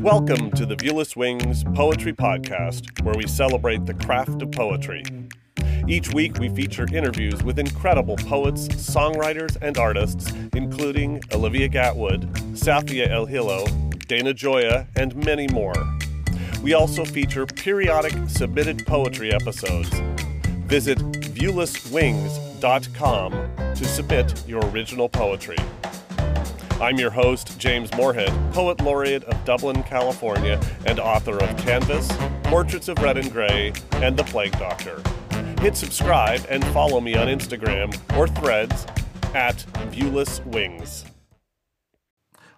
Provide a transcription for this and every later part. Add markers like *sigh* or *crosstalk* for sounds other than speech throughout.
Welcome to the Viewless Wings Poetry Podcast, where we celebrate the craft of poetry. Each week, we feature interviews with incredible poets, songwriters, and artists, including Olivia Gatwood, Safia Elhillo, Dana Gioia, and many more. We also feature periodic submitted poetry episodes. Visit viewlesswings.com to submit your original poetry. I'm your host, James Morehead, Poet Laureate of Dublin, California, and author of Canvas, Portraits of Red and Gray, and The Plague Doctor. Hit subscribe and follow me on Instagram or threads at Viewless Wings.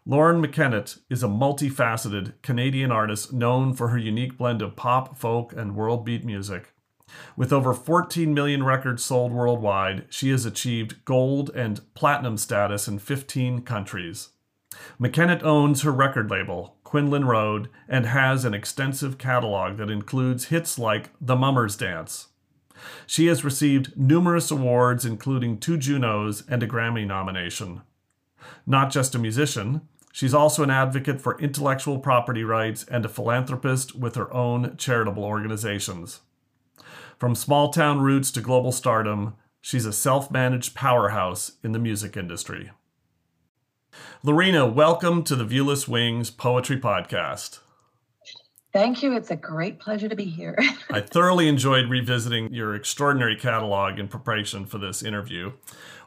Loreena McKennitt is a multifaceted Canadian artist known for her unique blend of pop, folk, and world beat music. With over 14 million records sold worldwide, she has achieved gold and platinum status in 15 countries. McKennitt owns her record label, Quinlan Road, and has an extensive catalog that includes hits like The Mummers Dance. She has received numerous awards, including two Junos and a Grammy nomination. Not just a musician, she's also an advocate for intellectual property rights and a philanthropist with her own charitable organizations. From small town roots to global stardom, she's a self managed powerhouse in the music industry. Loreena, welcome to the Viewless Wings Poetry Podcast. Thank you. It's a great pleasure to be here. *laughs* I thoroughly enjoyed revisiting your extraordinary catalog in preparation for this interview.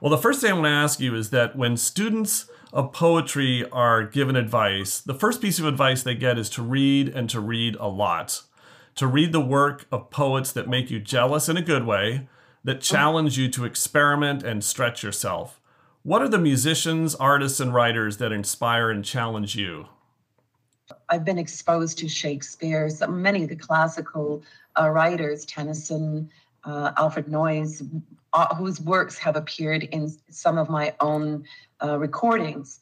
Well, the first thing I want to ask you is that when students of poetry are given advice, the first piece of advice they get is to read and to read a lot to read the work of poets that make you jealous in a good way, that challenge you to experiment and stretch yourself. What are the musicians, artists, and writers that inspire and challenge you? I've been exposed to Shakespeare, so many of the classical uh, writers, Tennyson, uh, Alfred Noyes, uh, whose works have appeared in some of my own uh, recordings.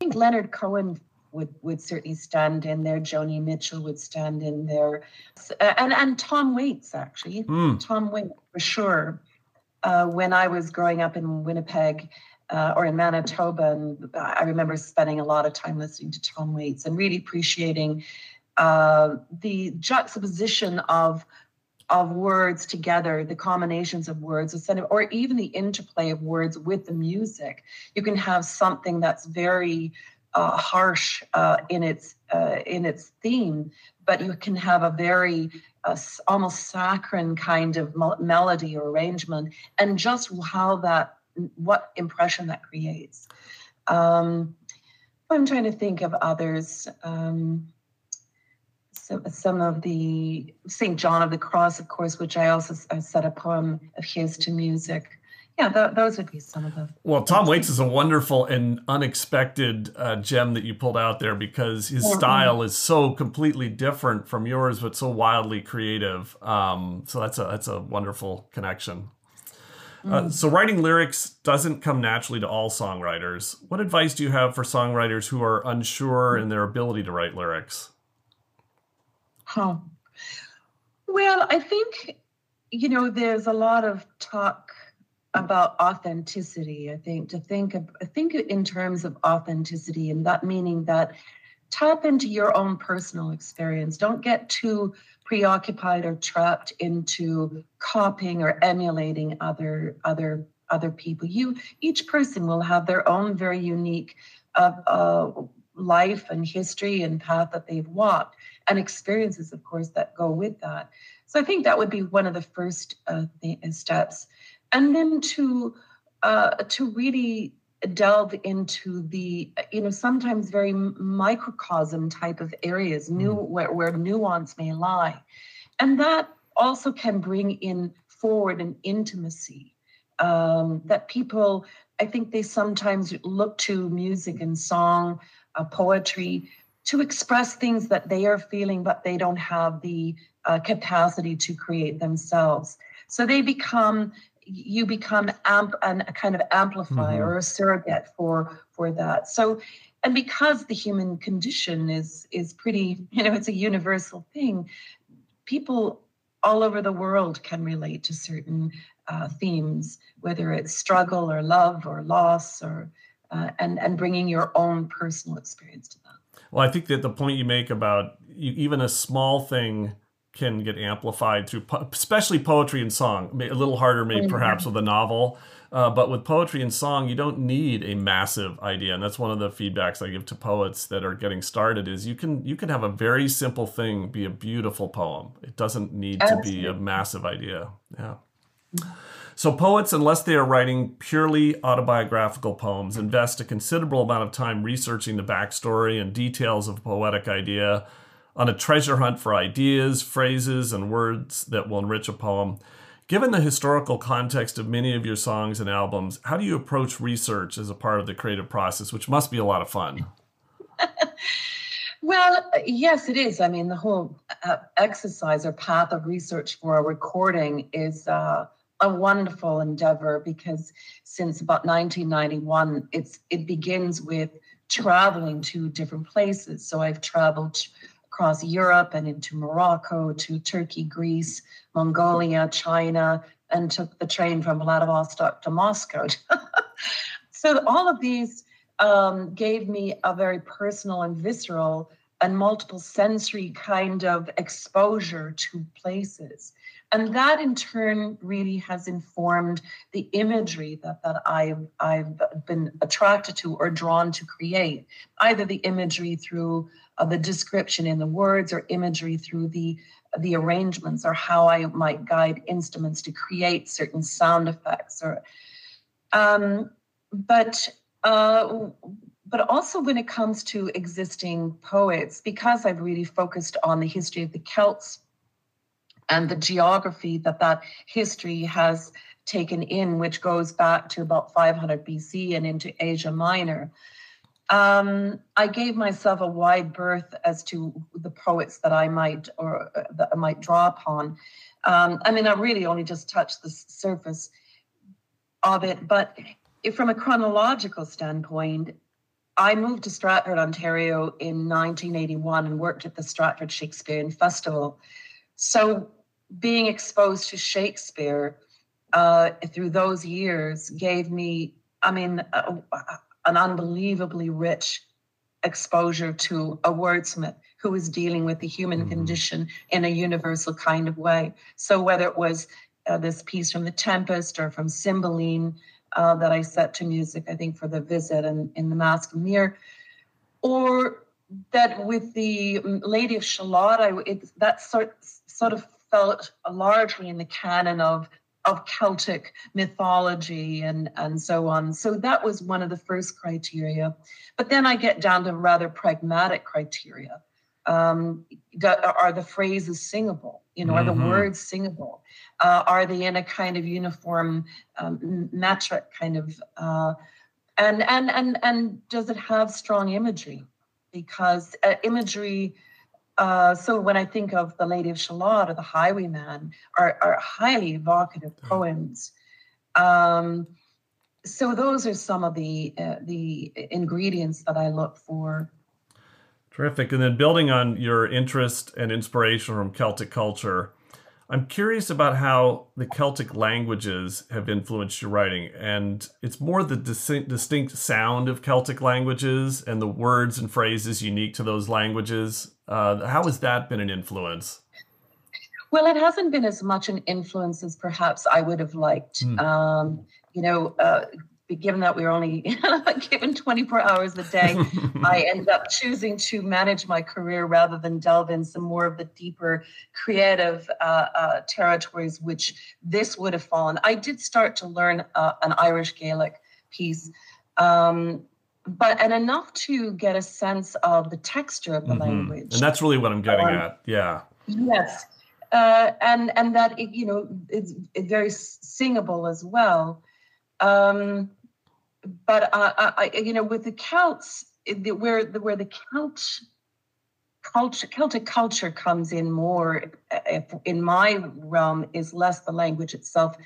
I think Leonard Cohen would would certainly stand in there. Joni Mitchell would stand in there, and and Tom Waits actually, mm. Tom Waits for sure. Uh, when I was growing up in Winnipeg uh, or in Manitoba, and I remember spending a lot of time listening to Tom Waits and really appreciating uh, the juxtaposition of of words together, the combinations of words, or even the interplay of words with the music. You can have something that's very uh, harsh uh, in its uh, in its theme, but you can have a very uh, almost saccharine kind of melody or arrangement, and just how that what impression that creates. Um, I'm trying to think of others. Um, some, some of the St. John of the Cross, of course, which I also set a poem of his to music yeah, th- those would be some of them. Well, Tom Waits is a wonderful and unexpected uh, gem that you pulled out there because his style is so completely different from yours, but so wildly creative. Um, so that's a that's a wonderful connection. Uh, mm. so writing lyrics doesn't come naturally to all songwriters. What advice do you have for songwriters who are unsure in their ability to write lyrics? Huh. Well, I think you know there's a lot of talk about authenticity. I think to think of think in terms of authenticity, and that meaning that tap into your own personal experience. Don't get too preoccupied or trapped into copying or emulating other other other people. You each person will have their own very unique uh, uh, life and history and path that they've walked, and experiences, of course, that go with that. So I think that would be one of the first uh, th- steps and then to uh, to really delve into the you know sometimes very microcosm type of areas new mm. where, where nuance may lie and that also can bring in forward an intimacy um, that people i think they sometimes look to music and song uh, poetry to express things that they are feeling but they don't have the uh, capacity to create themselves so they become you become amp and a kind of amplifier mm-hmm. or a surrogate for for that so and because the human condition is is pretty *laughs* you know it's a universal thing people all over the world can relate to certain uh, themes whether it's struggle or love or loss or uh, and and bringing your own personal experience to that Well, I think that the point you make about you, even a small thing can get amplified through, po- especially poetry and song. A little harder, maybe mm-hmm. perhaps with a novel, uh, but with poetry and song, you don't need a massive idea, and that's one of the feedbacks I give to poets that are getting started. Is you can you can have a very simple thing be a beautiful poem. It doesn't need Absolutely. to be a massive idea. Yeah. So, poets, unless they are writing purely autobiographical poems, invest a considerable amount of time researching the backstory and details of a poetic idea on a treasure hunt for ideas, phrases, and words that will enrich a poem. Given the historical context of many of your songs and albums, how do you approach research as a part of the creative process, which must be a lot of fun? *laughs* well, yes, it is. I mean, the whole uh, exercise or path of research for a recording is. Uh, a wonderful endeavor because since about 1991 it's it begins with traveling to different places so i've traveled across europe and into morocco to turkey greece mongolia china and took the train from vladivostok to moscow. *laughs* So all of these um, gave me a very personal and visceral and multiple sensory kind of exposure to places and that in turn really has informed the imagery that, that I've, I've been attracted to or drawn to create, either the imagery through uh, the description in the words or imagery through the the arrangements or how I might guide instruments to create certain sound effects or um, but uh, but also when it comes to existing poets, because I've really focused on the history of the Celts and the geography that that history has taken in, which goes back to about 500 BC and into Asia Minor. Um, I gave myself a wide berth as to the poets that I might or uh, that I might draw upon. Um, I mean, I really only just touched the surface of it, but if, from a chronological standpoint, I moved to Stratford, Ontario in 1981 and worked at the Stratford Shakespearean Festival. So being exposed to Shakespeare uh, through those years gave me, I mean, a, an unbelievably rich exposure to a wordsmith who was dealing with the human mm-hmm. condition in a universal kind of way. So whether it was uh, this piece from The Tempest or from Cymbeline uh, that I set to music, I think for the visit and in the of Lear, or that with the Lady of Shalott, I, it, that sort sort of felt largely in the canon of of Celtic mythology and, and so on. So that was one of the first criteria. But then I get down to rather pragmatic criteria. Um, are the phrases singable? You know, mm-hmm. are the mm-hmm. words singable? Uh, are they in a kind of uniform um, metric kind of? Uh, and and and and does it have strong imagery? Because uh, imagery uh, so when I think of the Lady of Shalott or the Highwayman, are, are highly evocative poems. Um, so those are some of the uh, the ingredients that I look for. Terrific. And then building on your interest and inspiration from Celtic culture, I'm curious about how the Celtic languages have influenced your writing. And it's more the distinct, distinct sound of Celtic languages and the words and phrases unique to those languages. Uh, how has that been an influence? Well, it hasn't been as much an influence as perhaps I would have liked. Mm. Um, you know, uh, given that we are only *laughs* given 24 hours a day, *laughs* I ended up choosing to manage my career rather than delve in some more of the deeper creative uh, uh, territories, which this would have fallen. I did start to learn uh, an Irish Gaelic piece. Um, but and enough to get a sense of the texture of the mm-hmm. language, and that's really what I'm getting um, at. Yeah. Yes, uh, and and that it, you know it's, it's very singable as well. Um, but uh, I, you know, with the Celts, the, where the where the Celt culture, Celtic culture comes in more, in my realm, is less the language itself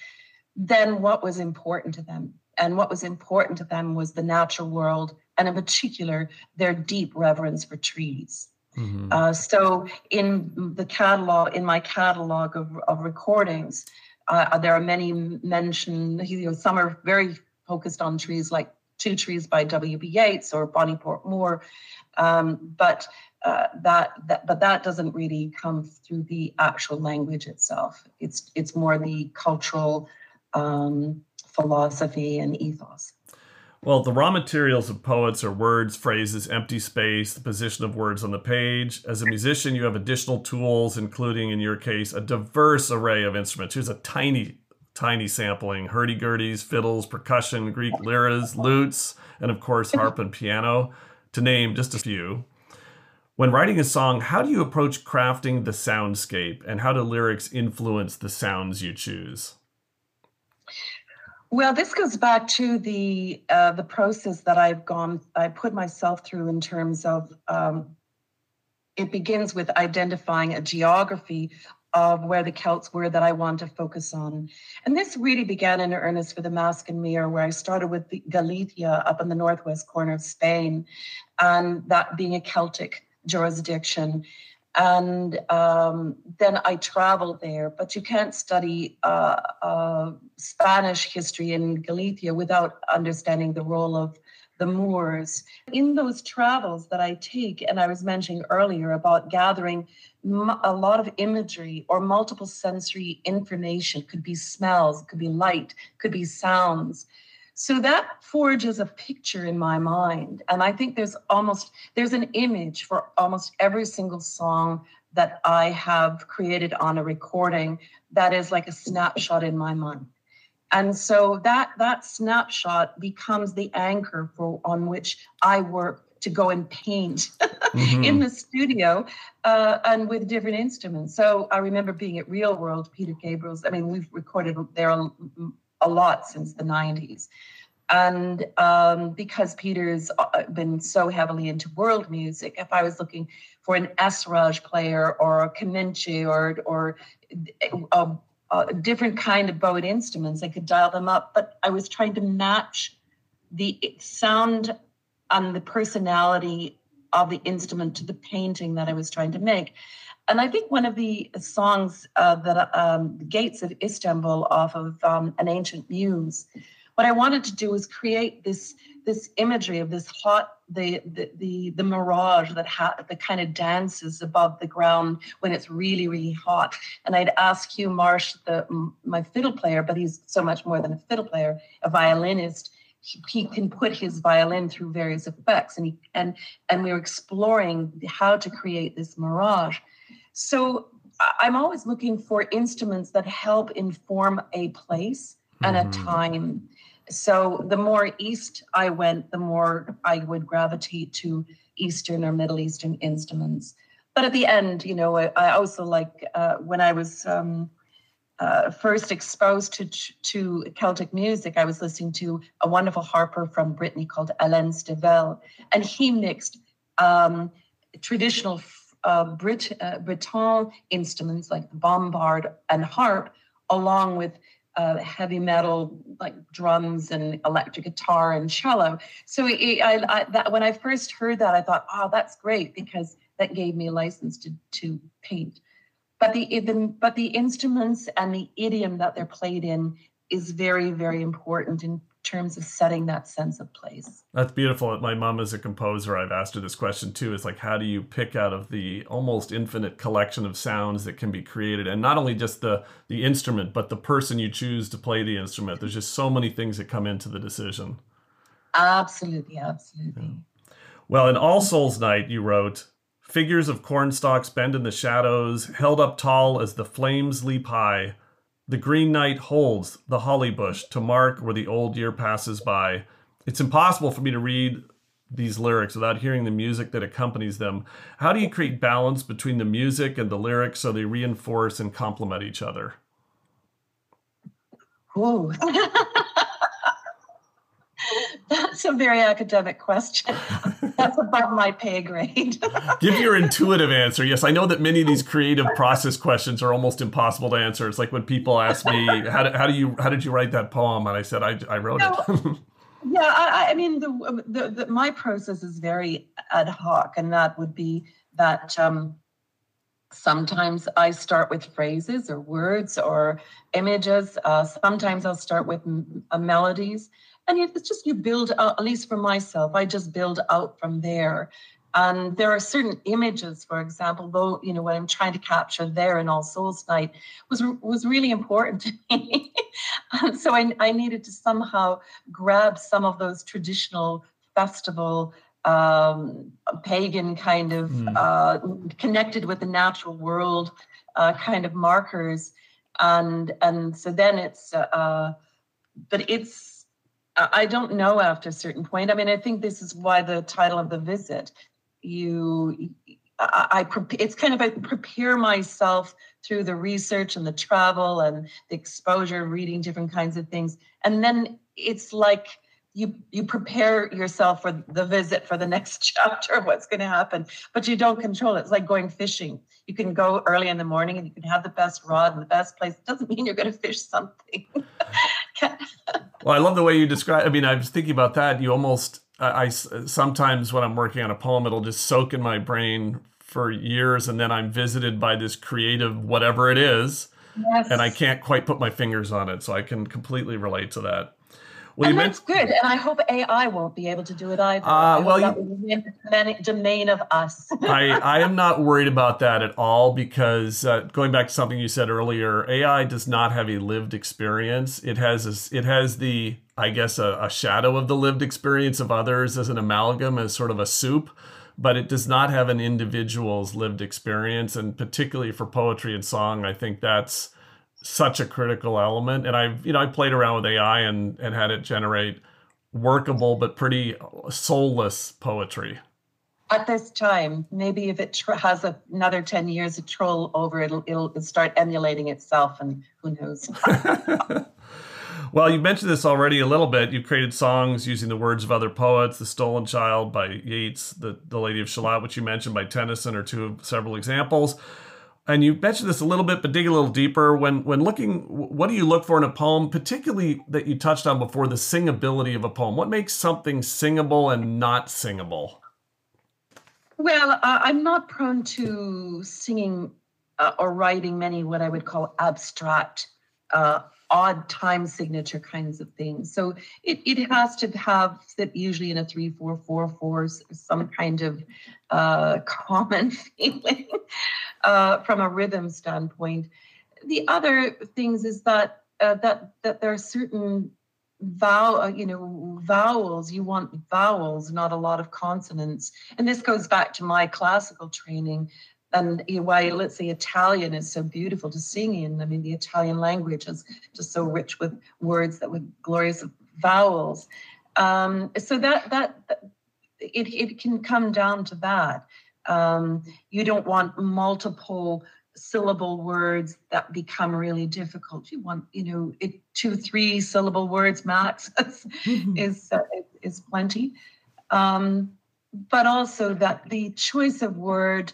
than what was important to them. And what was important to them was the natural world, and in particular, their deep reverence for trees. Mm-hmm. Uh, so, in the catalog, in my catalog of, of recordings, uh, there are many mentioned. You know, some are very focused on trees like Two Trees by W.B. Yeats or Bonny Portmore. Um, but uh, that, that but that doesn't really come through the actual language itself. It's it's more the cultural um, philosophy and ethos. Well, the raw materials of poets are words, phrases, empty space, the position of words on the page. As a musician, you have additional tools, including, in your case, a diverse array of instruments. Here's a tiny, tiny sampling hurdy-gurdies, fiddles, percussion, Greek lyras, lutes, and of course, *laughs* harp and piano, to name just a few. When writing a song, how do you approach crafting the soundscape, and how do lyrics influence the sounds you choose? Well, this goes back to the uh, the process that I've gone, I put myself through in terms of. Um, it begins with identifying a geography of where the Celts were that I want to focus on, and this really began in earnest for the Mask and Mirror, where I started with Galicia up in the northwest corner of Spain, and that being a Celtic jurisdiction and um, then I traveled there. But you can't study uh, uh, Spanish history in Galicia without understanding the role of the Moors. In those travels that I take, and I was mentioning earlier about gathering a lot of imagery or multiple sensory information, could be smells, could be light, could be sounds. So that forges a picture in my mind. And I think there's almost there's an image for almost every single song that I have created on a recording that is like a snapshot in my mind. And so that that snapshot becomes the anchor for on which I work to go and paint *laughs* mm-hmm. in the studio uh, and with different instruments. So I remember being at Real World, Peter Gabriel's. I mean, we've recorded there a lot since the 90s. And um, because Peter's been so heavily into world music, if I was looking for an Esraj player or a kamancheh or, or a, a different kind of bowed instruments, I could dial them up. But I was trying to match the sound and the personality of the instrument to the painting that I was trying to make. And I think one of the songs uh, that um, Gates of Istanbul off of um, An Ancient Muse, what I wanted to do was create this this imagery of this hot the the the, the mirage that ha- that kind of dances above the ground when it's really really hot. And I'd ask Hugh Marsh, the my fiddle player, but he's so much more than a fiddle player, a violinist. He, he can put his violin through various effects, and he and and we were exploring how to create this mirage. So I'm always looking for instruments that help inform a place and mm-hmm. a time. So the more east I went, the more I would gravitate to Eastern or Middle Eastern instruments. But at the end, you know, I, I also like uh, when I was um, uh, first exposed to to Celtic music, I was listening to a wonderful harper from Brittany called Alan Stivell, and he mixed um, traditional uh, Brit, uh, Breton instruments like the bombard and harp, along with uh, heavy metal like drums and electric guitar and cello. So it, I, I, that, when I first heard that, I thought, oh, that's great because that gave me a license to to paint. But the, the but the instruments and the idiom that they're played in is very very important terms of setting that sense of place. That's beautiful. My mom is a composer. I've asked her this question too. It's like, how do you pick out of the almost infinite collection of sounds that can be created, and not only just the the instrument, but the person you choose to play the instrument. There's just so many things that come into the decision. Absolutely, absolutely. Yeah. Well, in All Souls Night, you wrote. Figures of cornstalks bend in the shadows, held up tall as the flames leap high the Green Knight holds the holly bush to mark where the old year passes by. It's impossible for me to read these lyrics without hearing the music that accompanies them. How do you create balance between the music and the lyrics so they reinforce and complement each other? Whoa. *laughs* That's a very academic question. *laughs* That's above my pay grade. *laughs* Give your intuitive answer. Yes, I know that many of these creative process questions are almost impossible to answer. It's like when people ask me, "How, do, how do you how did you write that poem?" and I said, "I, I wrote no, it." yeah, I, I mean, the, the, the, my process is very ad hoc, and that would be that um, sometimes I start with phrases or words or images. Uh, sometimes I'll start with m- uh, melodies and it's just you build out, at least for myself, I just build out from there. And there are certain images, for example, though, you know, what I'm trying to capture there in All Souls Night was was really important to me. *laughs* and so I, I needed to somehow grab some of those traditional festival um, pagan kind of mm. uh, connected with the natural world uh, kind of markers and and so then it's uh, but it's I don't know after a certain point. I mean, I think this is why the title of the visit you I, I it's kind of I prepare myself through the research and the travel and the exposure, reading different kinds of things, and then it's like you you prepare yourself for the visit for the *laughs* next chapter what's going to happen, but you don't control it. It's like going fishing. You can go early in the morning and you can have the best rod and the best place. It doesn't mean you're going to fish something. *laughs* *laughs* well, I love the way you describe. I mean, I was thinking about that. You almost I, I sometimes when I'm working on a poem, it'll just soak in my brain for years, and then I'm visited by this creative whatever it is, yes. and I can't quite put my fingers on it. So I can completely relate to that. Well, and that's good, and I hope AI won't be able to do it either. Uh, well, you, domain of us. *laughs* I, I am not worried about that at all because uh, going back to something you said earlier, AI does not have a lived experience. It has a, it has the I guess a, a shadow of the lived experience of others as an amalgam as sort of a soup but it does not have an individual's lived experience and particularly for poetry and song i think that's such a critical element. And I've, you know, I played around with AI and, and had it generate workable but pretty soulless poetry. At this time, maybe if it tr- has a, another 10 years of troll over, it'll, it'll start emulating itself, and who knows. *laughs* *laughs* well, you mentioned this already a little bit. You've created songs using the words of other poets, The Stolen Child by Yeats, The, the Lady of Shalott, which you mentioned by Tennyson, are two of several examples and you mentioned this a little bit, but dig a little deeper. When when looking, what do you look for in a poem, particularly that you touched on before, the singability of a poem? What makes something singable and not singable? Well, uh, I'm not prone to singing uh, or writing many what I would call abstract, uh, odd time signature kinds of things. So it, it has to have sit usually in a three, four, four, four, some kind of uh, *laughs* common feeling uh, from a rhythm standpoint. The other things is that uh, that that there are certain vowel, uh, you know, vowels. You want vowels, not a lot of consonants. And this goes back to my classical training and you know, why let's say Italian is so beautiful to sing in. I mean, the Italian language is just so rich with words that with glorious vowels. Um, so that that it it can come down to that. Um, you don't want multiple syllable words that become really difficult. You want, you know, it, two, three syllable words max *laughs* mm-hmm. is uh, is plenty. Um, but also that the choice of word,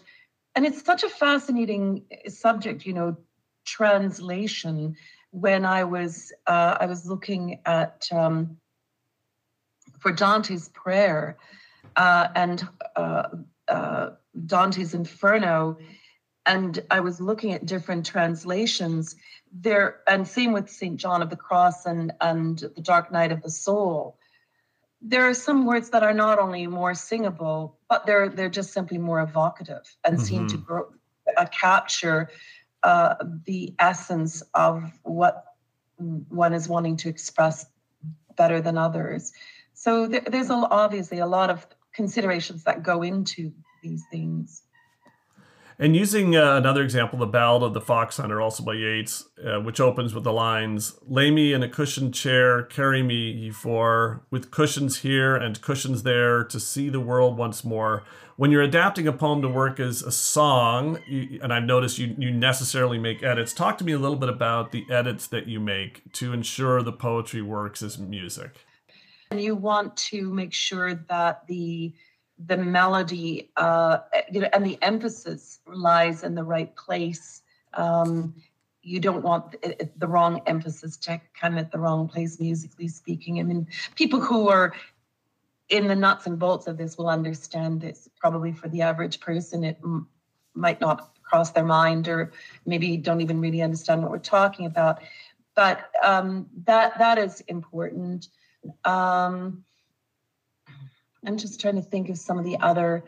and it's such a fascinating subject, you know, translation. When I was uh, I was looking at um, for Dante's prayer uh, and uh, uh Dante's Inferno, and I was looking at different translations there, and same with Saint John of the Cross and and the Dark Night of the Soul. There are some words that are not only more singable, but they're they're just simply more evocative and mm-hmm. seem to mm-hmm. grow, uh, capture uh, the essence of what one is wanting to express better than others. So there, there's a, obviously a lot of considerations that go into these things. And using uh, another example, the Ballad of the Fox Hunter, also by Yeats, uh, which opens with the lines Lay me in a cushioned chair, carry me, ye four, with cushions here and cushions there, to see the world once more. When you're adapting a poem to work as a song, you, and I've noticed you, you necessarily make edits, talk to me a little bit about the edits that you make to ensure the poetry works as music. And you want to make sure that the the melody uh, you know, and the emphasis lies in the right place. Um, you don't want the, wrong emphasis to come at the wrong place, musically speaking. I mean, people who are in the nuts and bolts of this will understand this. Probably for the average person, it m- might not cross their mind, or maybe don't even really understand what we're talking about. But um, that that is important. Um, I'm just trying to think of some of the other,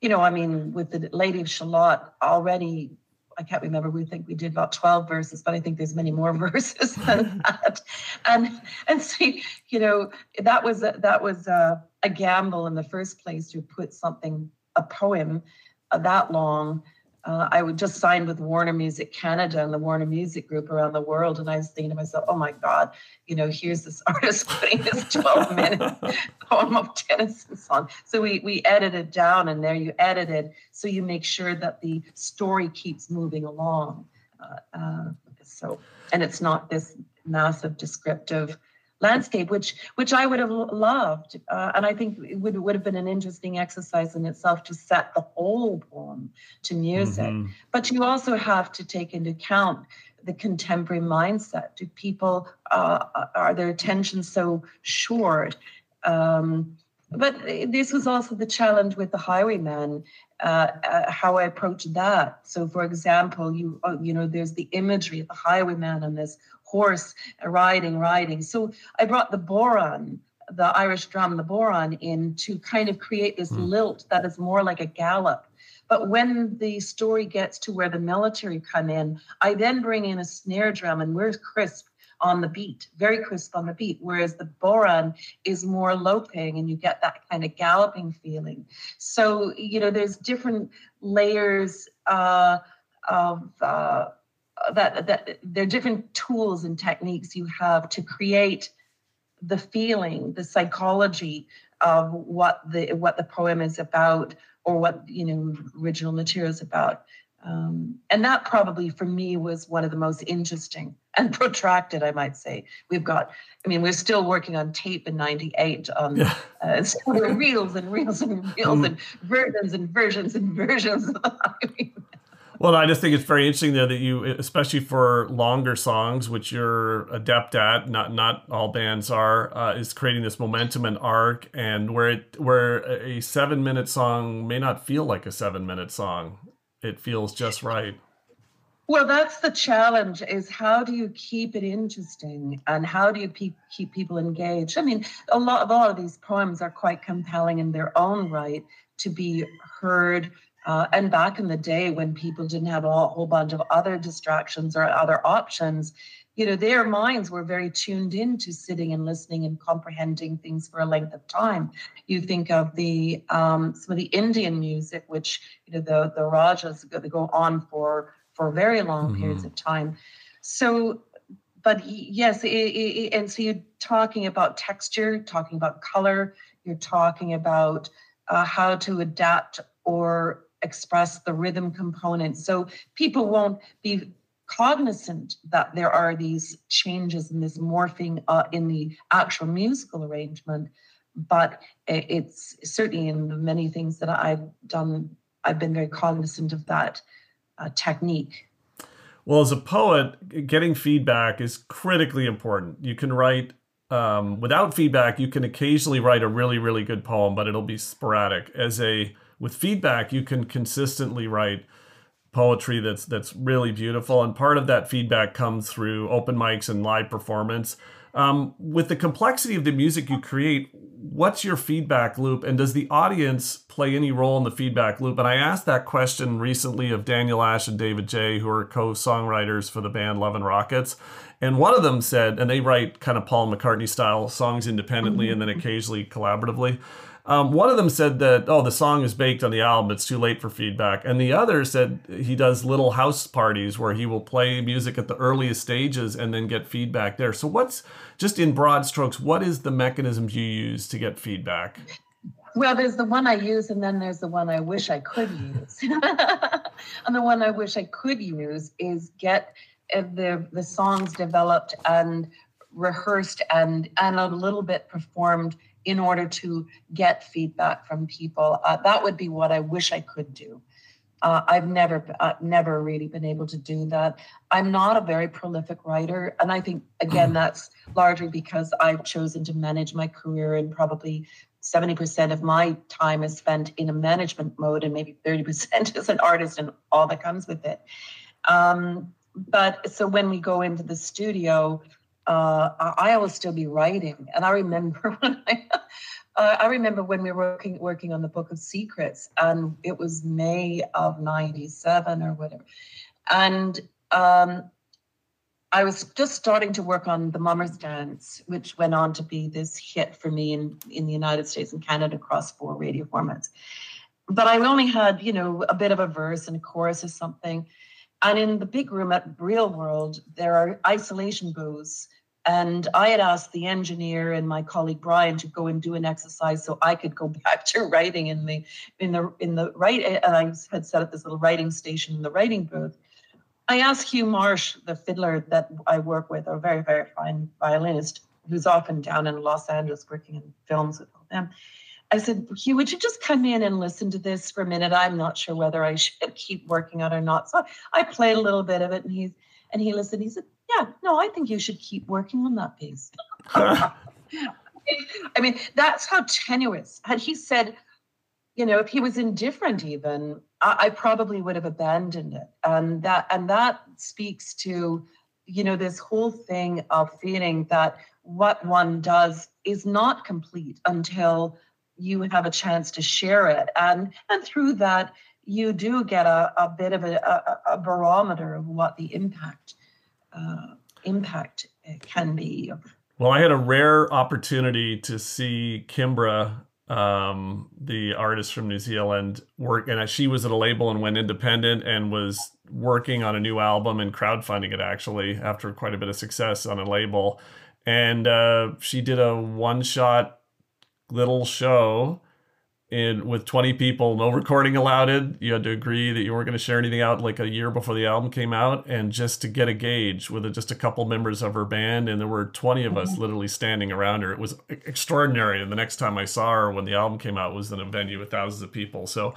you know, I mean, with the Lady of Shalott already, I can't remember. We think we did about 12 verses, but I think there's many more *laughs* verses than *laughs* that. And and see, you know, that was a, that was a, a gamble in the first place to put something, a poem, uh, that long uh, I would just signed with Warner Music Canada and the Warner Music Group around the world. And I was thinking to myself, oh my God, you know, here's this *laughs* artist putting this 12 minute *laughs* poem of Tennyson song. So we, we edited down and there you edited. So you make sure that the story keeps moving along. Uh, uh, so, and it's not this massive descriptive landscape, which which I would have loved, uh, and I think it would would have been an interesting exercise in itself to set the whole poem to music. Mm-hmm. But you also have to take into account the contemporary mindset. Do people uh, are their attention so short? Um, but this was also the challenge with the Highwayman, uh, uh, how I approached that. So, for example, you uh, you know, there's the imagery of the Highwayman and this horse riding, riding. So I brought the bodhrán, the Irish drum, the bodhrán, in to kind of create this mm. lilt that is more like a gallop. But when the story gets to where the military come in, I then bring in a snare drum and we're crisp on the beat, very crisp on the beat, whereas the bodhrán is more loping and you get that kind of galloping feeling. So, you know, there's different layers uh, of uh, that that there are different tools and techniques you have to create the feeling, the psychology of what the what the poem is about or what you know original material is about. Um, and that probably for me was one of the most interesting and *laughs* protracted, I might say. We've got, I mean, we're still working on tape in '98 on yeah. uh, *laughs* so reels and reels and reels um, and versions and versions and versions. *laughs* I mean, well, I just think it's very interesting though that you, especially for longer songs, which you're adept at, not not all bands are, uh, is creating this momentum and arc, and where it where a seven minute song may not feel like a seven minute song, it feels just right. Well, that's the challenge: is how do you keep it interesting, and how do you pe- keep people engaged? I mean, a lot of all of these poems are quite compelling in their own right to be heard uh, and back in the day when people didn't have a whole bunch of other distractions or other options, you know, their minds were very tuned in to sitting and listening and comprehending things for a length of time. You think of the um, some of the Indian music, which you know the the rajas they go on for for very long mm-hmm. periods of time. So, but yes, it, it, and so you're talking about texture, talking about color, you're talking about uh, how to adapt or express the rhythm component. So people won't be cognizant that there are these changes and this morphing uh, in the actual musical arrangement. But it's certainly in many things that I've done, I've been very cognizant of that uh, technique. Well, as a poet, getting feedback is critically important. You can write um, without feedback, you can occasionally write a really, really good poem, but it'll be sporadic. As a with feedback, you can consistently write poetry that's that's really beautiful. And part of that feedback comes through open mics and live performance. Um, with the complexity of the music you create, what's your feedback loop, and does the audience play any role in the feedback loop? And I asked that question recently of Daniel Ash and David J, who are co-songwriters for the band Love and Rockets. And one of them said, and they write kind of Paul McCartney style songs independently and then occasionally collaboratively. Um, one of them said that, oh, the song is baked on the album, it's too late for feedback. And the other said he does little house parties where he will play music at the earliest stages and then get feedback there. So, what's just in broad strokes, what is the mechanisms you use to get feedback? Well, there's the one I use, and then there's the one I wish I could use. *laughs* and the one I wish I could use is get uh, the the songs developed and rehearsed and and a little bit performed in order to get feedback from people. Uh, that would be what I wish I could do. Uh, I've never, uh, never really been able to do that. I'm not a very prolific writer, and I think again *clears throat* that's largely because I've chosen to manage my career, and probably 70% of my time is spent in a management mode, and maybe 30% as *laughs* an artist, and all that comes with it. Um, but so when we go into the studio, uh, I will still be writing. And I remember *laughs* when I, uh, I remember when we were working working on the Book of Secrets, and it was May of '97 or whatever, and um, I was just starting to work on the Mummers Dance, which went on to be this hit for me in in the United States and Canada across four radio formats. But I only had, you know, a bit of a verse and a chorus or something. And in the big room at Real World, there are isolation booths and I had asked the engineer and my colleague Brian to go and do an exercise so I could go *laughs* back to writing in the in the in the right uh, and I had set up this little writing station in the writing booth. I asked Hugh Marsh, the fiddler that I work with, a very, very fine violinist who's often down in Los Angeles working in films with them. I said, Hugh, would you just come in and listen to this for a minute? I'm not sure whether I should *laughs* keep working on it or not. So I played a little bit of it and he and he listened. He said, yeah, no, I think you should keep working on that piece. *laughs* I mean, that's how tenuous. Had he said, you know, if he was indifferent, even, I, I probably would have abandoned it. And that and that speaks to, you know, this whole thing of feeling that what one does is not complete until you have a chance to share it. And and through that, you do get a, a bit of a, a, a barometer of what the impact uh, impact can be. Well, I had a rare opportunity to see Kimbra, um, the artist from New Zealand, work, and she was at a label and went independent and was working on a new album and crowdfunding it actually after quite a bit of success on a label. And uh, she did a one shot little show in with 20 people, no recording allowed. in. You had to agree that you weren't going to share anything out like a year before the album came out, and just to get a gauge with just a couple members of her band, and there were 20 of us mm-hmm. literally standing around her. It was extraordinary. And the next time I saw her when the album came out was in a venue with thousands of people. So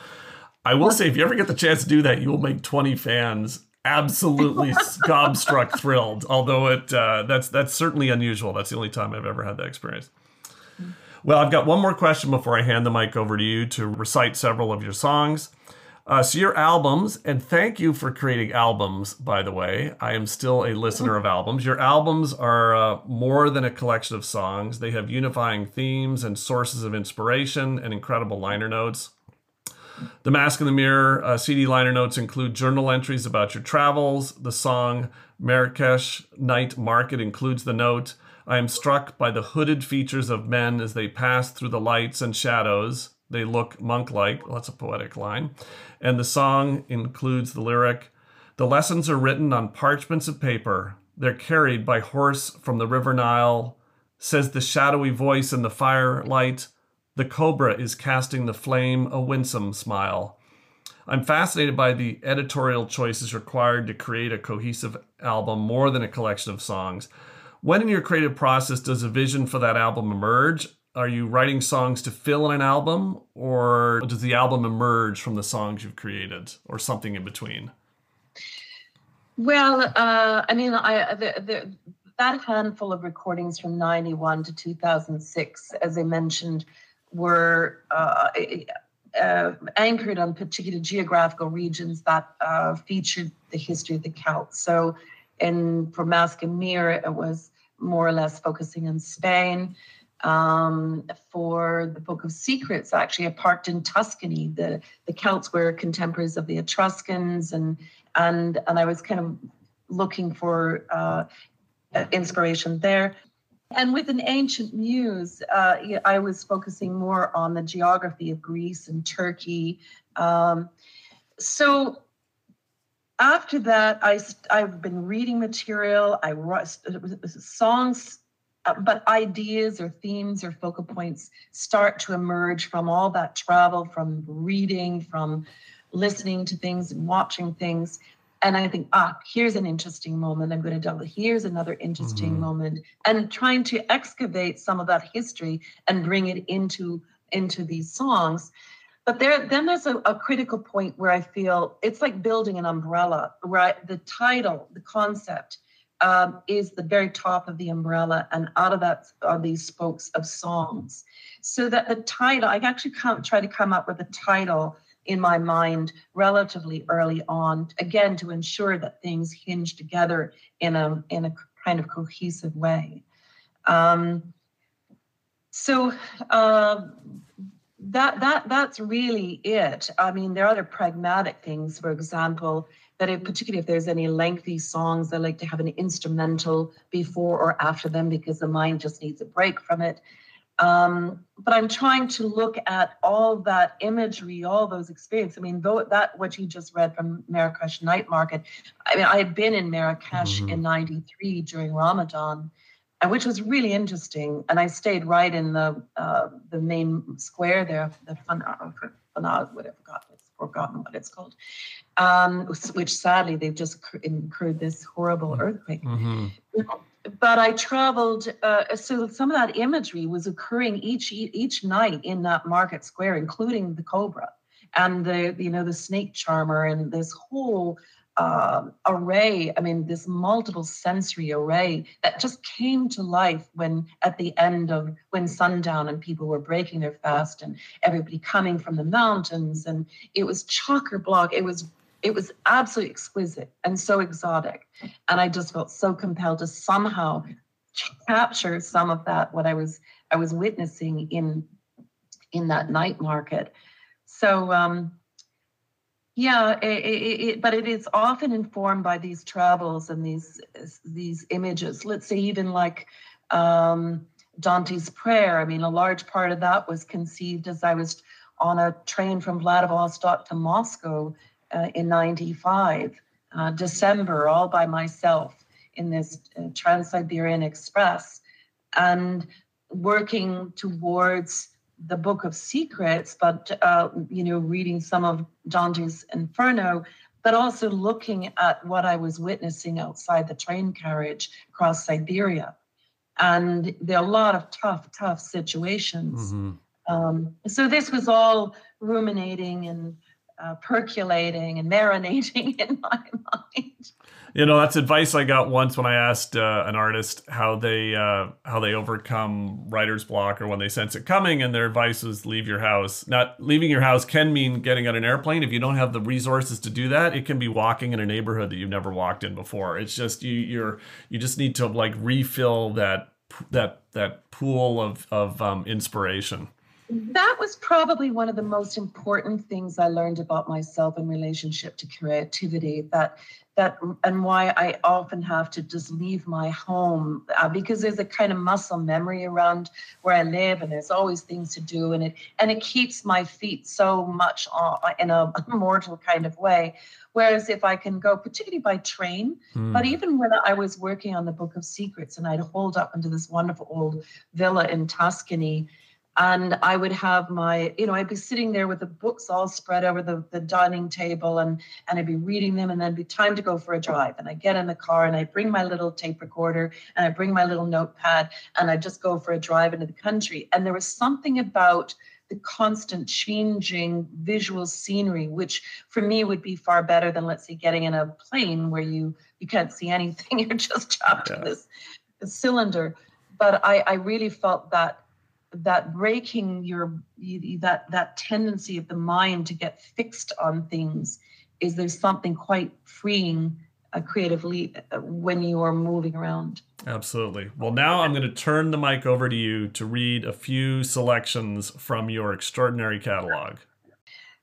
I will say, if you ever get the chance to do that, you will make 20 fans absolutely *laughs* gobstruck thrilled. Although it uh, that's that's certainly unusual. That's the only time I've ever had that experience. Well, I've got one more question before I hand the mic over to you to recite several of your songs. Uh, so, your albums, and thank you for creating albums, by the way. I am still a listener of albums. Your albums are uh, more than a collection of songs, they have unifying themes and sources of inspiration and incredible liner notes. The Mask in the Mirror uh, CD liner notes include journal entries about your travels. The song Marrakesh Night Market includes the note I am struck by the hooded features of men as they pass through the lights and shadows. They look monk like. Well, that's a poetic line. And the song includes the lyric The lessons are written on parchments of paper. They're carried by horse from the river Nile. Says the shadowy voice in the firelight. The cobra is casting the flame a winsome smile. I'm fascinated by the editorial choices required to create a cohesive album more than a collection of songs. When in your creative process does a vision for that album emerge? Are you writing songs to fill in an album, or does the album emerge from the songs you've created, or something in between? Well, uh, I mean, I the, the, that handful of recordings from '91 to 2006, as I mentioned, were uh, uh, anchored on particular geographical regions that uh, featured the history of the Celts. So, in for Mask and Mirror, it was more or less focusing on Spain. Um, for the Book of Secrets, actually, I parked in Tuscany. The the Celts were contemporaries of the Etruscans, and and and I was kind of looking for uh, inspiration there. And with an ancient muse, uh, I was focusing more on the geography of Greece and Turkey. Um, so after that, I I've been reading material. I wrote songs, uh, but ideas or themes or focal points start to emerge from all that travel, from reading, from listening to things and watching things. And I think, ah, here's an interesting moment. I'm going to double. Here's another interesting mm-hmm. moment, and trying to excavate some of that history and bring it into into these songs. But there, then there's a, a, critical point where I feel it's like building an umbrella, where I, the title, the concept, um, is the very top of the umbrella, and out of that are these spokes of songs. So that the title, I actually come, try to come up with a title in my mind relatively early on, again to ensure that things hinge together in a in a kind of cohesive way. Um, so uh, that that that's really it. I mean, there are other pragmatic things. For example, that if, particularly if there's any lengthy songs, I like to have an instrumental before or after them because the mind just needs a break from it. Um, but I'm trying to look at all that imagery, all those experiences. I mean, though that what you just read from Marrakesh Night Market. I mean, I had been in Marrakesh mm-hmm. in *93 during Ramadan, which was really interesting. And I stayed right in the uh, the main square there, the Fanaz, whatever, forgotten, forgotten what it's called, um, which sadly they've just incurred this horrible mm-hmm. earthquake. Mm-hmm but I traveled. Uh, so some of that imagery was occurring each each night in that market square, including the cobra and the you know the snake charmer and this whole uh, array. I mean, this multiple sensory array that just came to life when at the end of when sundown and people were breaking their fast and everybody coming from the mountains and it was chocker block. It was it was absolutely exquisite and so exotic. And I just felt so compelled to somehow capture some of that what I was I was witnessing in in that night market. So um, yeah, it, it, it, but it is often informed by these travels and these these images. Let's say even like um, Dante's prayer. I mean, a large part of that was conceived as I was on a train from Vladivostok to Moscow uh, in 95, uh, December, all by myself in this uh, Trans Siberian Express, and working towards the Book of Secrets, but uh, you know, reading some of Dante's Inferno, but also looking at what I was witnessing outside the train carriage across Siberia. And there are a lot of tough, tough situations. Mm-hmm. Um, so this was all ruminating and uh, percolating and marinating *laughs* in my mind. You know, that's advice I got once when I asked uh, an artist how they uh, how they overcome writer's block or when they sense it coming, and their advice was leave your house. Not leaving your house can mean getting on an airplane. If you don't have the resources to do that, it can be walking in a neighborhood that you've never walked in before. It's just you you're you just need to like refill that that that pool of of um, inspiration that was probably one of the most important things I learned about myself in relationship to creativity. That that and why I often have to just leave my home uh, because there's a kind of muscle memory around where I live, and there's always things to do, and it and it keeps my feet so much on, in a *laughs* mortal kind of way. Whereas if I can go, particularly by train, mm. but even when I was working on the Book of Secrets, and I'd hold up into this wonderful old villa in Tuscany and I would have my, you know, I'd be sitting there with the books all spread over the, the dining table and and I'd be reading them and then be time to go for a drive. And I get in the car and I bring my little tape recorder and I bring my little notepad and I just go for a drive into the country. And there was something about the constant changing visual scenery, which for me would be far better than let's say getting in a plane where you you can't see anything, *laughs* you're just trapped yeah. in this, this cylinder. But I, I really felt that that breaking your that that tendency of the mind to get fixed on things is there's something quite freeing uh, creatively uh, when you are moving around. Absolutely. Well now i'm going to turn the mic over to you to read a few selections from your extraordinary catalog.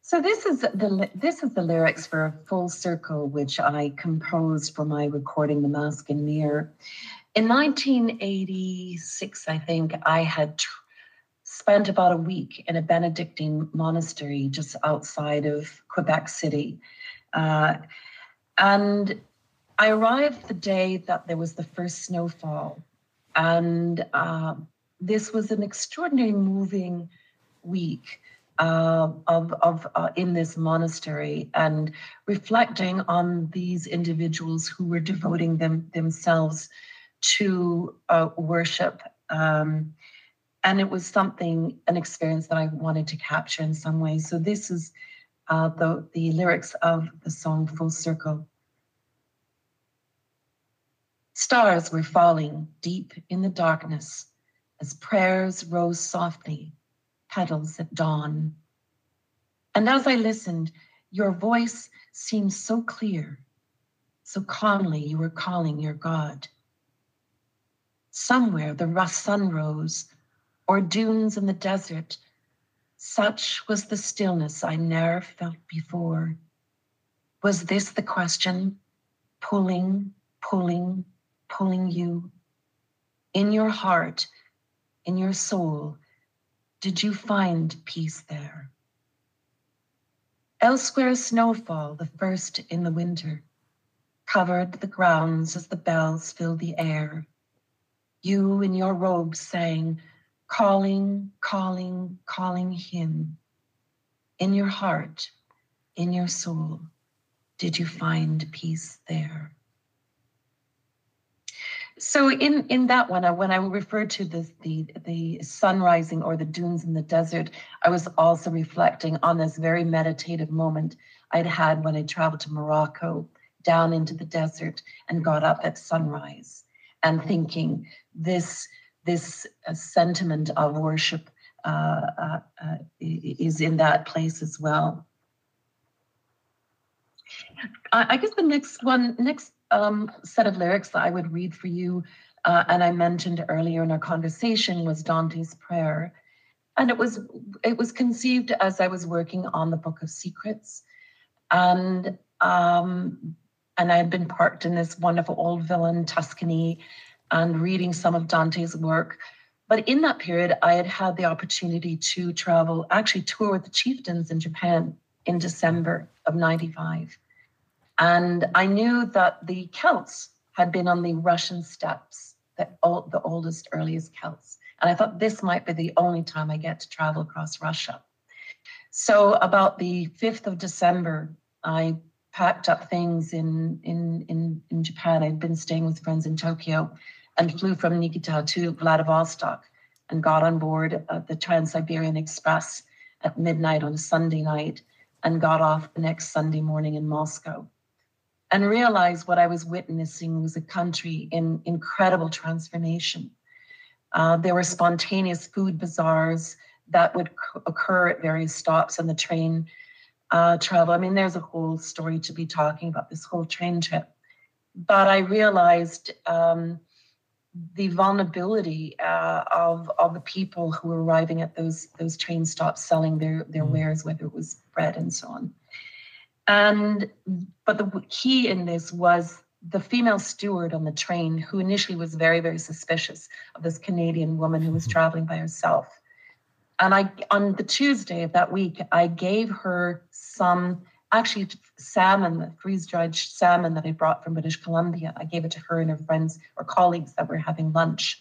So this is the this is the lyrics for a full circle which i composed for my recording the mask and mirror. In 1986 i think i had spent about a week in a Benedictine monastery just outside of Quebec City. Uh, and I arrived the day that there was the first snowfall. And uh, this was an extraordinary moving week. Uh, of, of uh, in this monastery and reflecting on these individuals who were devoting them themselves to uh, worship um, and it was something an experience that i wanted to capture in some way. So this is uh, the, the lyrics of the song full circle. Stars were falling deep in the darkness as prayers rose softly petals at dawn. And as i listened your voice seemed so clear so calmly you were calling your god. Somewhere the sun rose, or dunes in the desert. Such was the stillness I ne'er felt before. Was this the question? Pulling, pulling, pulling you. In your heart, in your soul, did you find peace there? Elsewhere, snowfall, the first in the winter, covered the grounds as the bells filled the air. You in your robes sang, calling, calling, calling him. In your heart, in your soul, did you find peace there? So in in that one, uh, when I referred to the, the the sun rising or the dunes in the desert, I was also reflecting on this very meditative moment I'd had when I traveled to Morocco, down into the desert, and got up at sunrise, and thinking this this uh, sentiment of worship uh, uh, is in that place as well. I, I guess the next one, next um, set of lyrics that I would read for you, uh, and I mentioned earlier in our conversation, was Dante's Prayer, and it was it was conceived as I was working on the Book of Secrets, and um, and I had been parked in this wonderful old villa in Tuscany, and reading some of Dante's work. But in that period, I had had the opportunity to travel, actually tour with the chieftains in Japan in December of '95 and I knew that the Celts had been on the Russian steppes, the, old, the oldest, earliest Celts. And I thought this might be the only time I get to travel across Russia. So about the 5th of December, I packed up things in, in, in, in Japan. I'd been staying with friends in Tokyo and flew from Niigata to Vladivostok and got on board uh, the Trans Siberian Express at midnight on a Sunday night and got off the next Sunday morning in Moscow and realized what I was witnessing was a country in incredible transformation. Uh, there were spontaneous food bazaars that would c- occur at various stops on the train uh, travel. I mean, there's a whole story to be talking about this whole train trip. But I realized um, the vulnerability uh, of of the people who were arriving at those those train stops selling their their mm. wares, whether it was bread and so on. And but the key in this was the female steward on the train, who initially was very, very suspicious of this Canadian woman who was *laughs* traveling by herself. And I, on the Tuesday of that week, I gave her some actually salmon, the freeze dried salmon that I brought from British Columbia. I gave it to her and her friends or colleagues that were having lunch.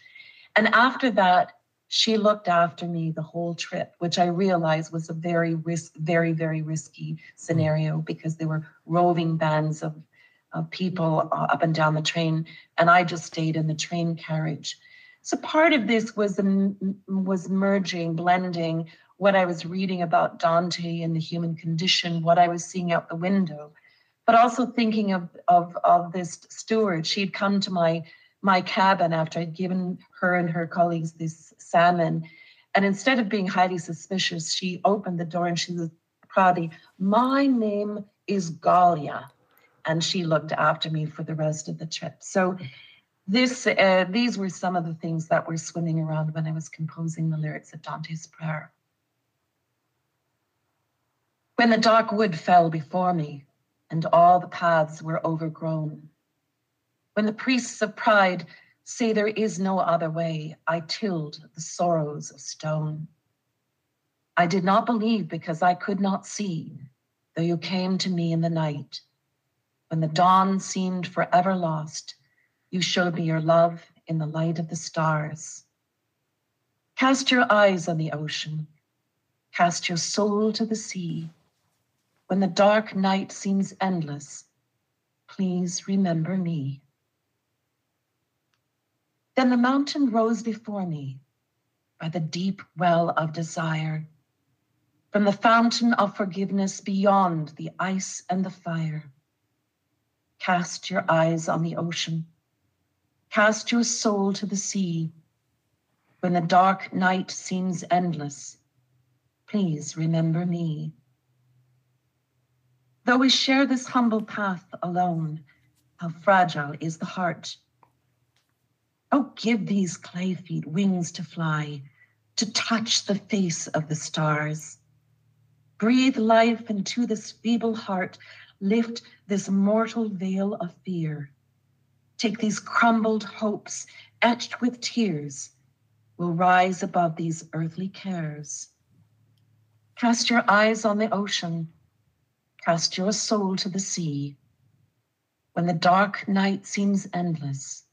And after that, she looked after me the whole trip, which I realized was a very risk, very, very risky scenario because there were roving bands of, of people uh, up and down the train, and I just stayed in the train carriage. So part of this was was merging, blending what I was reading about Dante and the human condition, what I was seeing out the window, but also thinking of of of this steward. She'd come to my my cabin after I'd given her and her colleagues this salmon. And instead of being highly suspicious, she opened the door and she was proudly, My name is Galia. And she looked after me for the rest of the trip. So this uh, these were some of the things that were swimming around when I was composing the lyrics of Dante's prayer. When the dark wood fell before me and all the paths were overgrown, when the priests of pride say there is no other way, I tilled the sorrows of stone. I did not believe because I could not see, though you came to me in the night. When the dawn seemed forever lost, you showed me your love in the light of the stars. Cast your eyes on the ocean, cast your soul to the sea. When the dark night seems endless, please remember me. Then the mountain rose before me by the deep well of desire, from the fountain of forgiveness beyond the ice and the fire. Cast your eyes on the ocean, cast your soul to the sea. When the dark night seems endless, please remember me. Though we share this humble path alone, how fragile is the heart Oh, give these clay feet wings to fly, to touch the face of the stars. Breathe life into this feeble heart, lift this mortal veil of fear. Take these crumbled hopes, etched with tears, will rise above these earthly cares. Cast your eyes on the ocean, cast your soul to the sea. When the dark night seems endless,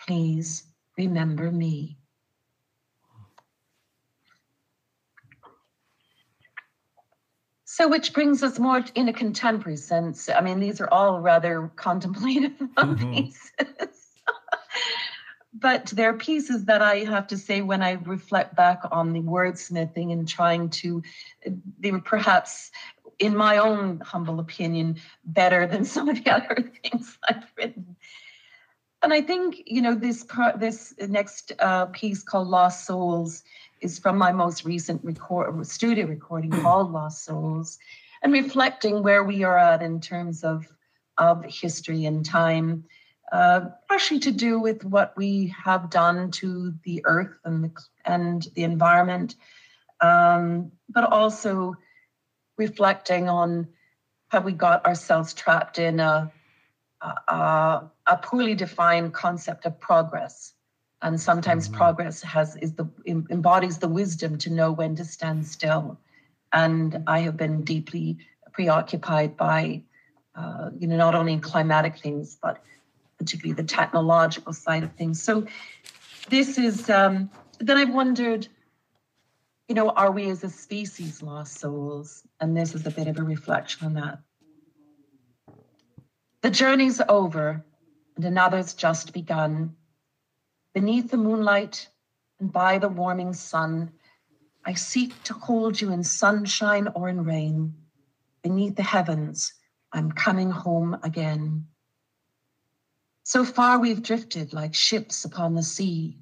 please remember me. So, which brings us more in a contemporary sense. I mean, these are all rather contemplative *laughs* mm-hmm. pieces. *laughs* but they're pieces that I have to say when I reflect back on the wordsmithing and trying to, they were perhaps, in my own humble opinion, better than *laughs* some of the other things I've written. And I think, you know, this part, this next uh, piece called Lost Souls is from my most recent record studio recording called Lost Souls, and reflecting where we are at in terms of of history and time, uh, partially to do with what we have done to the earth and the, and the environment, um, but also reflecting on how we got ourselves trapped in a, a, a poorly defined concept of progress. And sometimes mm-hmm. progress has is the embodies the wisdom to know when to stand still. And i have been deeply preoccupied by uh, you know not only climatic things but particularly the technological side of things. So this is um, then i've wondered you know are we as a species lost souls and this is a bit of a reflection on that the journey's over and another's just begun Beneath the moonlight and by the warming sun, I seek to hold you in sunshine or in rain. Beneath the heavens, I'm coming home again. So far we've drifted like ships upon the sea,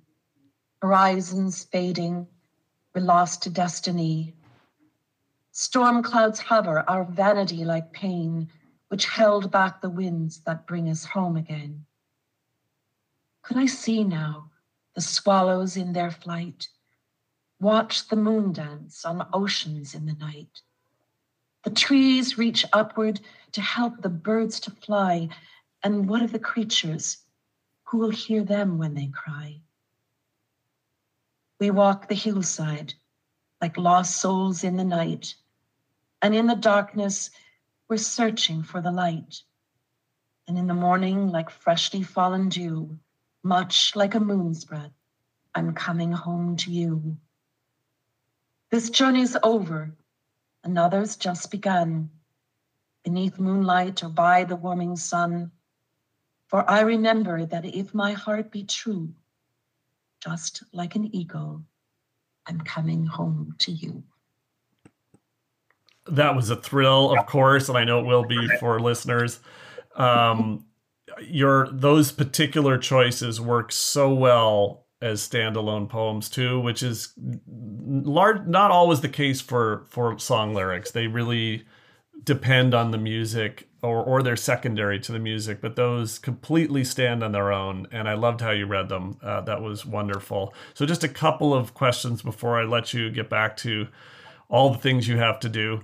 horizons fading, we're lost to destiny. Storm clouds hover, our vanity like pain, which held back the winds that bring us home again. Could I see now the swallows in their flight? Watch the moon dance on oceans in the night. The trees reach upward to help the birds to fly. And what of the creatures? Who will hear them when they cry? We walk the hillside like lost souls in the night. And in the darkness, we're searching for the light. And in the morning, like freshly fallen dew, much like a moon spread, I'm coming home to you. This journey's over, another's just begun, beneath moonlight or by the warming sun. For I remember that if my heart be true, just like an eagle, I'm coming home to you. That was a thrill, of course, and I know it will be for listeners. Um, your those particular choices work so well as standalone poems too, which is large not always the case for for song lyrics. They really depend on the music or or they're secondary to the music, but those completely stand on their own. And I loved how you read them. Uh, that was wonderful. So just a couple of questions before I let you get back to all the things you have to do.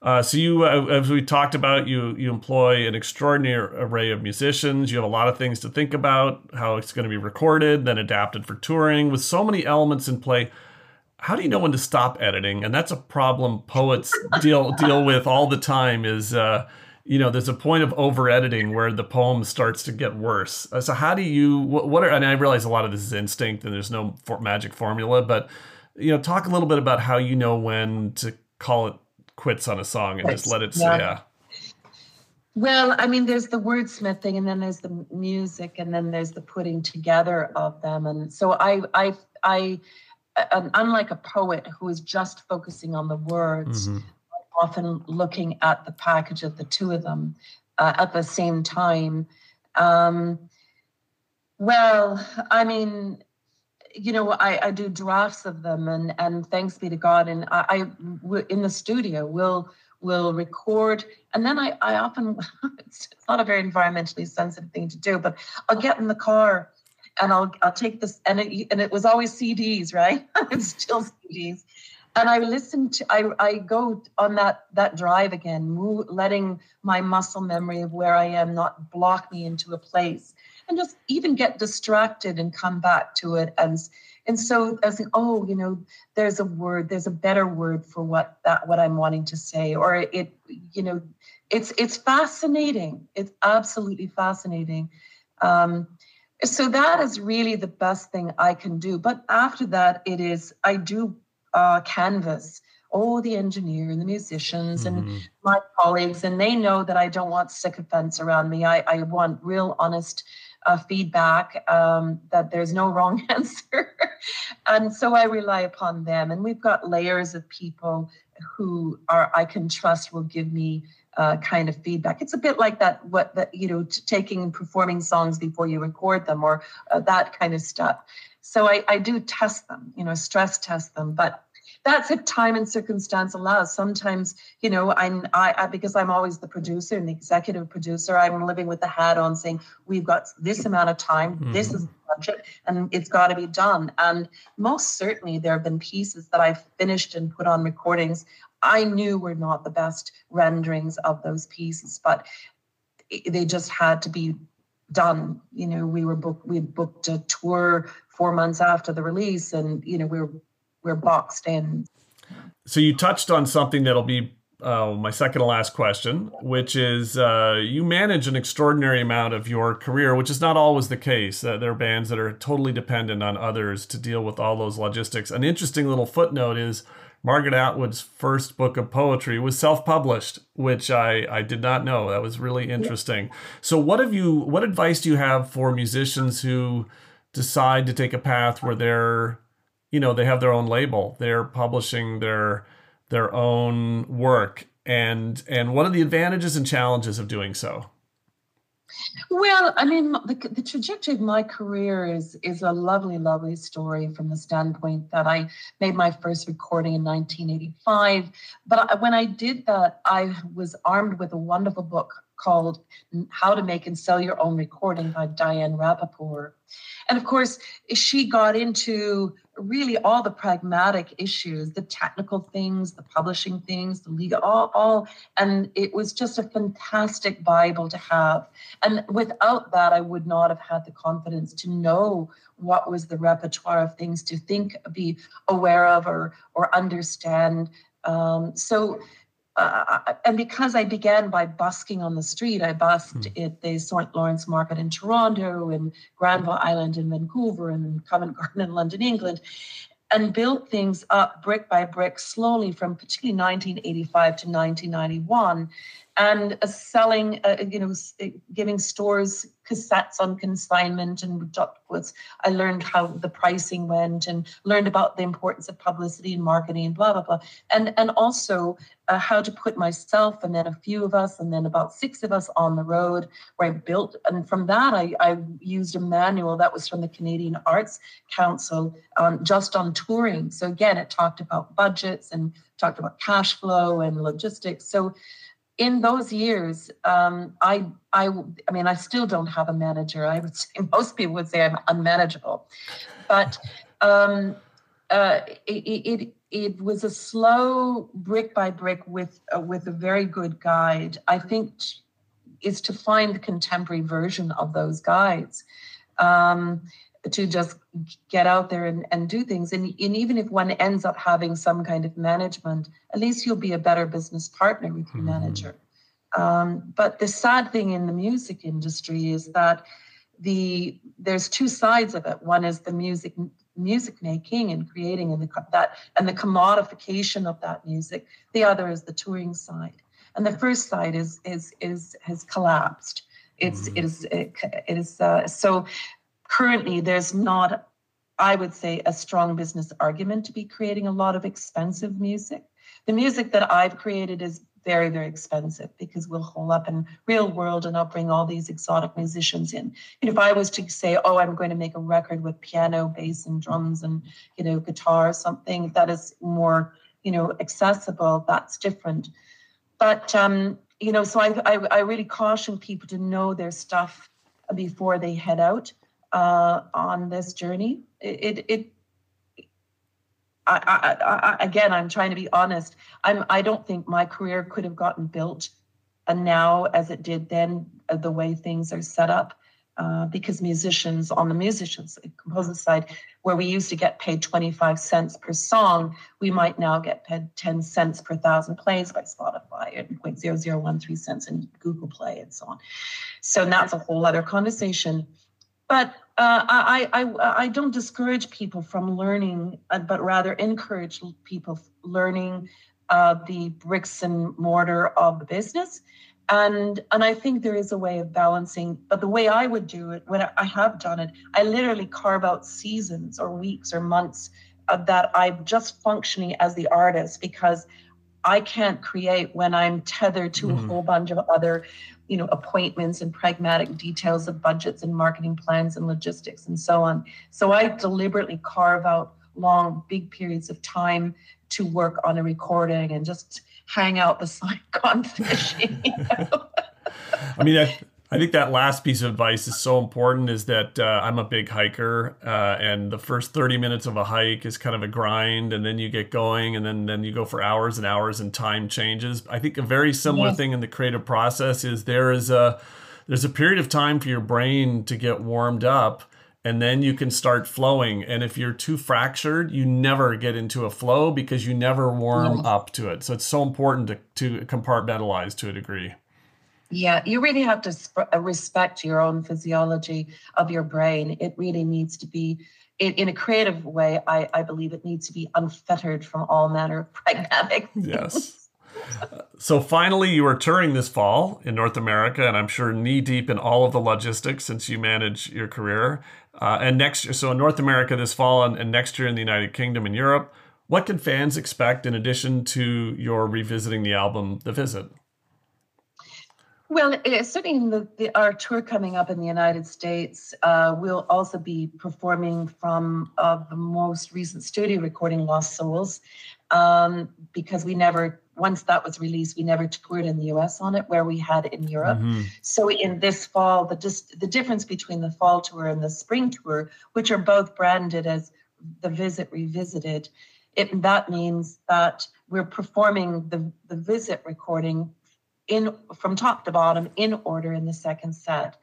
Uh, so you, uh, as we talked about, you you employ an extraordinary array of musicians. You have a lot of things to think about, how it's going to be recorded, then adapted for touring, with so many elements in play. How do you know when to stop editing? And that's a problem poets deal deal with all the time. Is uh, you know, there's a point of over editing where the poem starts to get worse. Uh, so how do you? What, what are? And I realize a lot of this is instinct, and there's no for, magic formula, but you know, talk a little bit about how you know when to call it quits on a song and just let it yeah. yeah. Well, I mean, there's the wordsmithing, and then there's the music, and then there's the putting together of them. And so I, I, I, um, unlike a poet who is just focusing on the words, mm-hmm. often looking at the package of the two of them uh, at the same time. Um, well, I mean, you know, I, I do drafts of them, and and thanks be to God, and I, I in the studio will will record, and then I I often *laughs* it's not a very environmentally sensitive thing to do, but I'll get in the car and I'll I'll take this and it and it was always CDs, right? *laughs* it's still CDs. And I listen to I I go on that that drive again, move, letting my muscle memory of where I am not block me into a place and just even get distracted and come back to it and and so I was like, oh, you know, there's a word, there's a better word for what that what I'm wanting to say, or it, you know, it's it's fascinating. It's absolutely fascinating. Um, so that is really the best thing I can do. But after that, it is I do uh, canvas all the engineer and the musicians mm-hmm. and my colleagues, and they know that I don't want sycophants around me. I, I want real, honest uh, feedback um, that there's no wrong *laughs* answer. and so I rely upon them. And we've got layers of people who are I can trust will give me uh, kind of feedback. It's a bit like that, what that you know, t- taking and performing songs before you record them, or uh, that kind of stuff. So I, I do test them, you know, stress test them, but that's if time and circumstance allows. Sometimes, you know, I'm I, I, because I'm always the producer and the executive producer. I'm living with the hat on, saying we've got this amount of time. Mm-hmm. This is the budget, and it's got to be done. And most certainly, there have been pieces that I've finished and put on recordings. I knew were not the best renderings of those pieces, but they just had to be done. You know, we were booked. We booked a tour four months after the release, and you know, we were we're boxed in. So you touched on something that'll be uh, my second to last question, which is uh, you manage an extraordinary amount of your career, which is not always the case. Uh, there are bands that are totally dependent on others to deal with all those logistics. An interesting little footnote is Margaret Atwood's first book of poetry was self-published, which I, I did not know. That was really interesting. So what have you what advice do you have for musicians who decide to take a path where they're you know they have their own label. They're publishing their their own work. And and what are the advantages and challenges of doing so? Well i mean the, the trajectory of my career is is a lovely lovely story from the standpoint that i made my first recording in 1985 but when i did that i was armed with a wonderful book called mm, how to make and sell your own recording by diane rapaport and of course she got into really all the pragmatic issues, the technical things, the publishing things, the legal, all, all. And it was just a fantastic Bible to have. And without that, I would not have had the confidence to know what was the repertoire of things to think, be aware of, or or understand. Um, so uh, and because I began by busking on the street, I busked mm. at the St. Lawrence Market in Toronto and Granville Island in Vancouver and Covent *laughs* Garden in London, England, and built things up brick by brick slowly from particularly 1985 to 1991 and selling, uh, you know, uh, giving stores cassettes on consignment and was I learned how the pricing went and learned about the importance of publicity and marketing and blah blah blah, and and also uh, how to put myself and then a few of us and then about six of us on the road where I built and from that I, I used a manual that was from the Canadian Arts Council um, just on touring. So again, it talked about budgets and talked about cash flow and logistics. So in those years, um, I, I, I mean, I still don't have a manager. I would *laughs* say most people would say I'm unmanageable, but um, uh, it, it, it was a slow brick by brick with uh, with a very good guide. I think is to find the contemporary version of those guides. Um, to just get out there and, and do things. And, and even if one ends up having some kind of management, at least you'll be a better business partner with your mm-hmm. manager. Um, but the sad thing in the music industry is that the there's two sides of it. One is the music music making and creating and the, that and the commodification of that music. The other is the touring side. And the first side is is is has collapsed. It's mm-hmm. it is it, it is uh, so currently there's not I would say a strong business argument to be creating a lot of expensive music. The music that I've created is very, very expensive because we'll hole up in real world and I'll bring all these exotic musicians in. And if I was to say, oh, I'm going to make a record with piano, bass, and drums and, you know, guitar or something that is more, you know, accessible, that's different. But, um, you know, so I, I, I really caution people to know their stuff before they head out uh, on this journey. It, it, it I, I, I, again, I'm trying to be honest. I'm, I don't think my career could have gotten built and now as it did then, uh, the way things are set up. Uh, because musicians on the musicians composer side, where we used to get paid 25 cents per song, we might now get paid 10 cents per thousand plays by Spotify and 0.0013 cents in Google Play and so on. So that's a whole other conversation. But uh, I, I, I don't discourage people from learning, uh, but rather encourage people learning uh, the bricks and mortar of the business. And, and I think there is a way of balancing, but the way I would do it, when I have done it, I literally carve out seasons or weeks or months that I'm just functioning as the artist because I can't create when I'm tethered to mm-hmm. a whole bunch of other, you know, appointments and pragmatic details of budgets and marketing plans and logistics and so on. So I deliberately carve out long, big periods of time to work on a recording and just hang out beside *laughs* gone fishing. You know? *laughs* I mean, I, I think that last piece of advice is so important. Is that uh, I'm a big hiker, uh, and the first 30 minutes of a hike is kind of a grind, and then you get going, and then then you go for hours and hours, and time changes. I think a very similar yeah. thing in the creative process is there is a there's a period of time for your brain to get warmed up and then you can start flowing. And if you're too fractured, you never get into a flow because you never warm up to it. So it's so important to, to compartmentalize to a degree. Yeah, you really have to sp- uh, respect your own physiology of your brain. It really needs to be, in, in a creative way, I, I believe it needs to be unfettered from all manner of *laughs* pragmatic. Yes. so finally, you are touring this fall in North America, and I'm sure knee deep in all of the logistics since you manage your career. Uh, and next year, so in North America this fall, and, and next year in the United Kingdom and Europe. What can fans expect in addition to your revisiting the album, The Visit? Well, certainly the, the, our tour coming up in the United States, uh, we'll also be performing from uh, the most recent studio recording, Lost Souls, um, because we never once that was released, we never toured in the US on it where we had in Europe. Mm-hmm. So in this fall, the just the difference between the fall tour and the spring tour, which are both branded as the visit revisited, it that means that we're performing the, the visit recording in from top to bottom in order in the second set.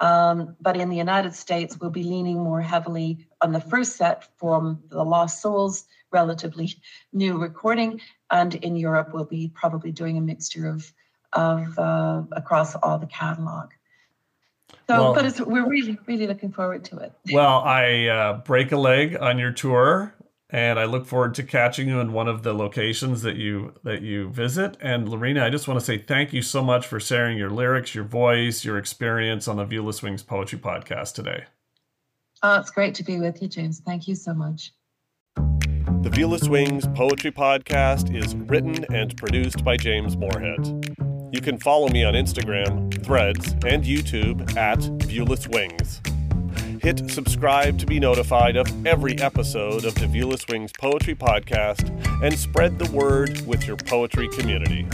Um, but in the United States, we'll be leaning more heavily on the first set from the Lost Souls relatively new recording. And in Europe, we'll be probably doing a mixture of, of uh, across all the catalog. So, well, but we're really, really looking forward to it. *laughs* Well, I uh, break a leg on your tour, and I look forward to catching you in one of the locations that you that you visit. And Loreena, I just want to say thank you so much for sharing your lyrics, your voice, your experience on the Viewless Wings Poetry Podcast today. Oh, it's great to be with you, James. Thank you so much. The Viewless Wings Poetry Podcast is written and produced by James Morehead. You can follow me on Instagram, Threads, and YouTube at Viewless Wings. Hit subscribe to be notified of every episode of the Viewless Wings Poetry Podcast and spread the word with your poetry community.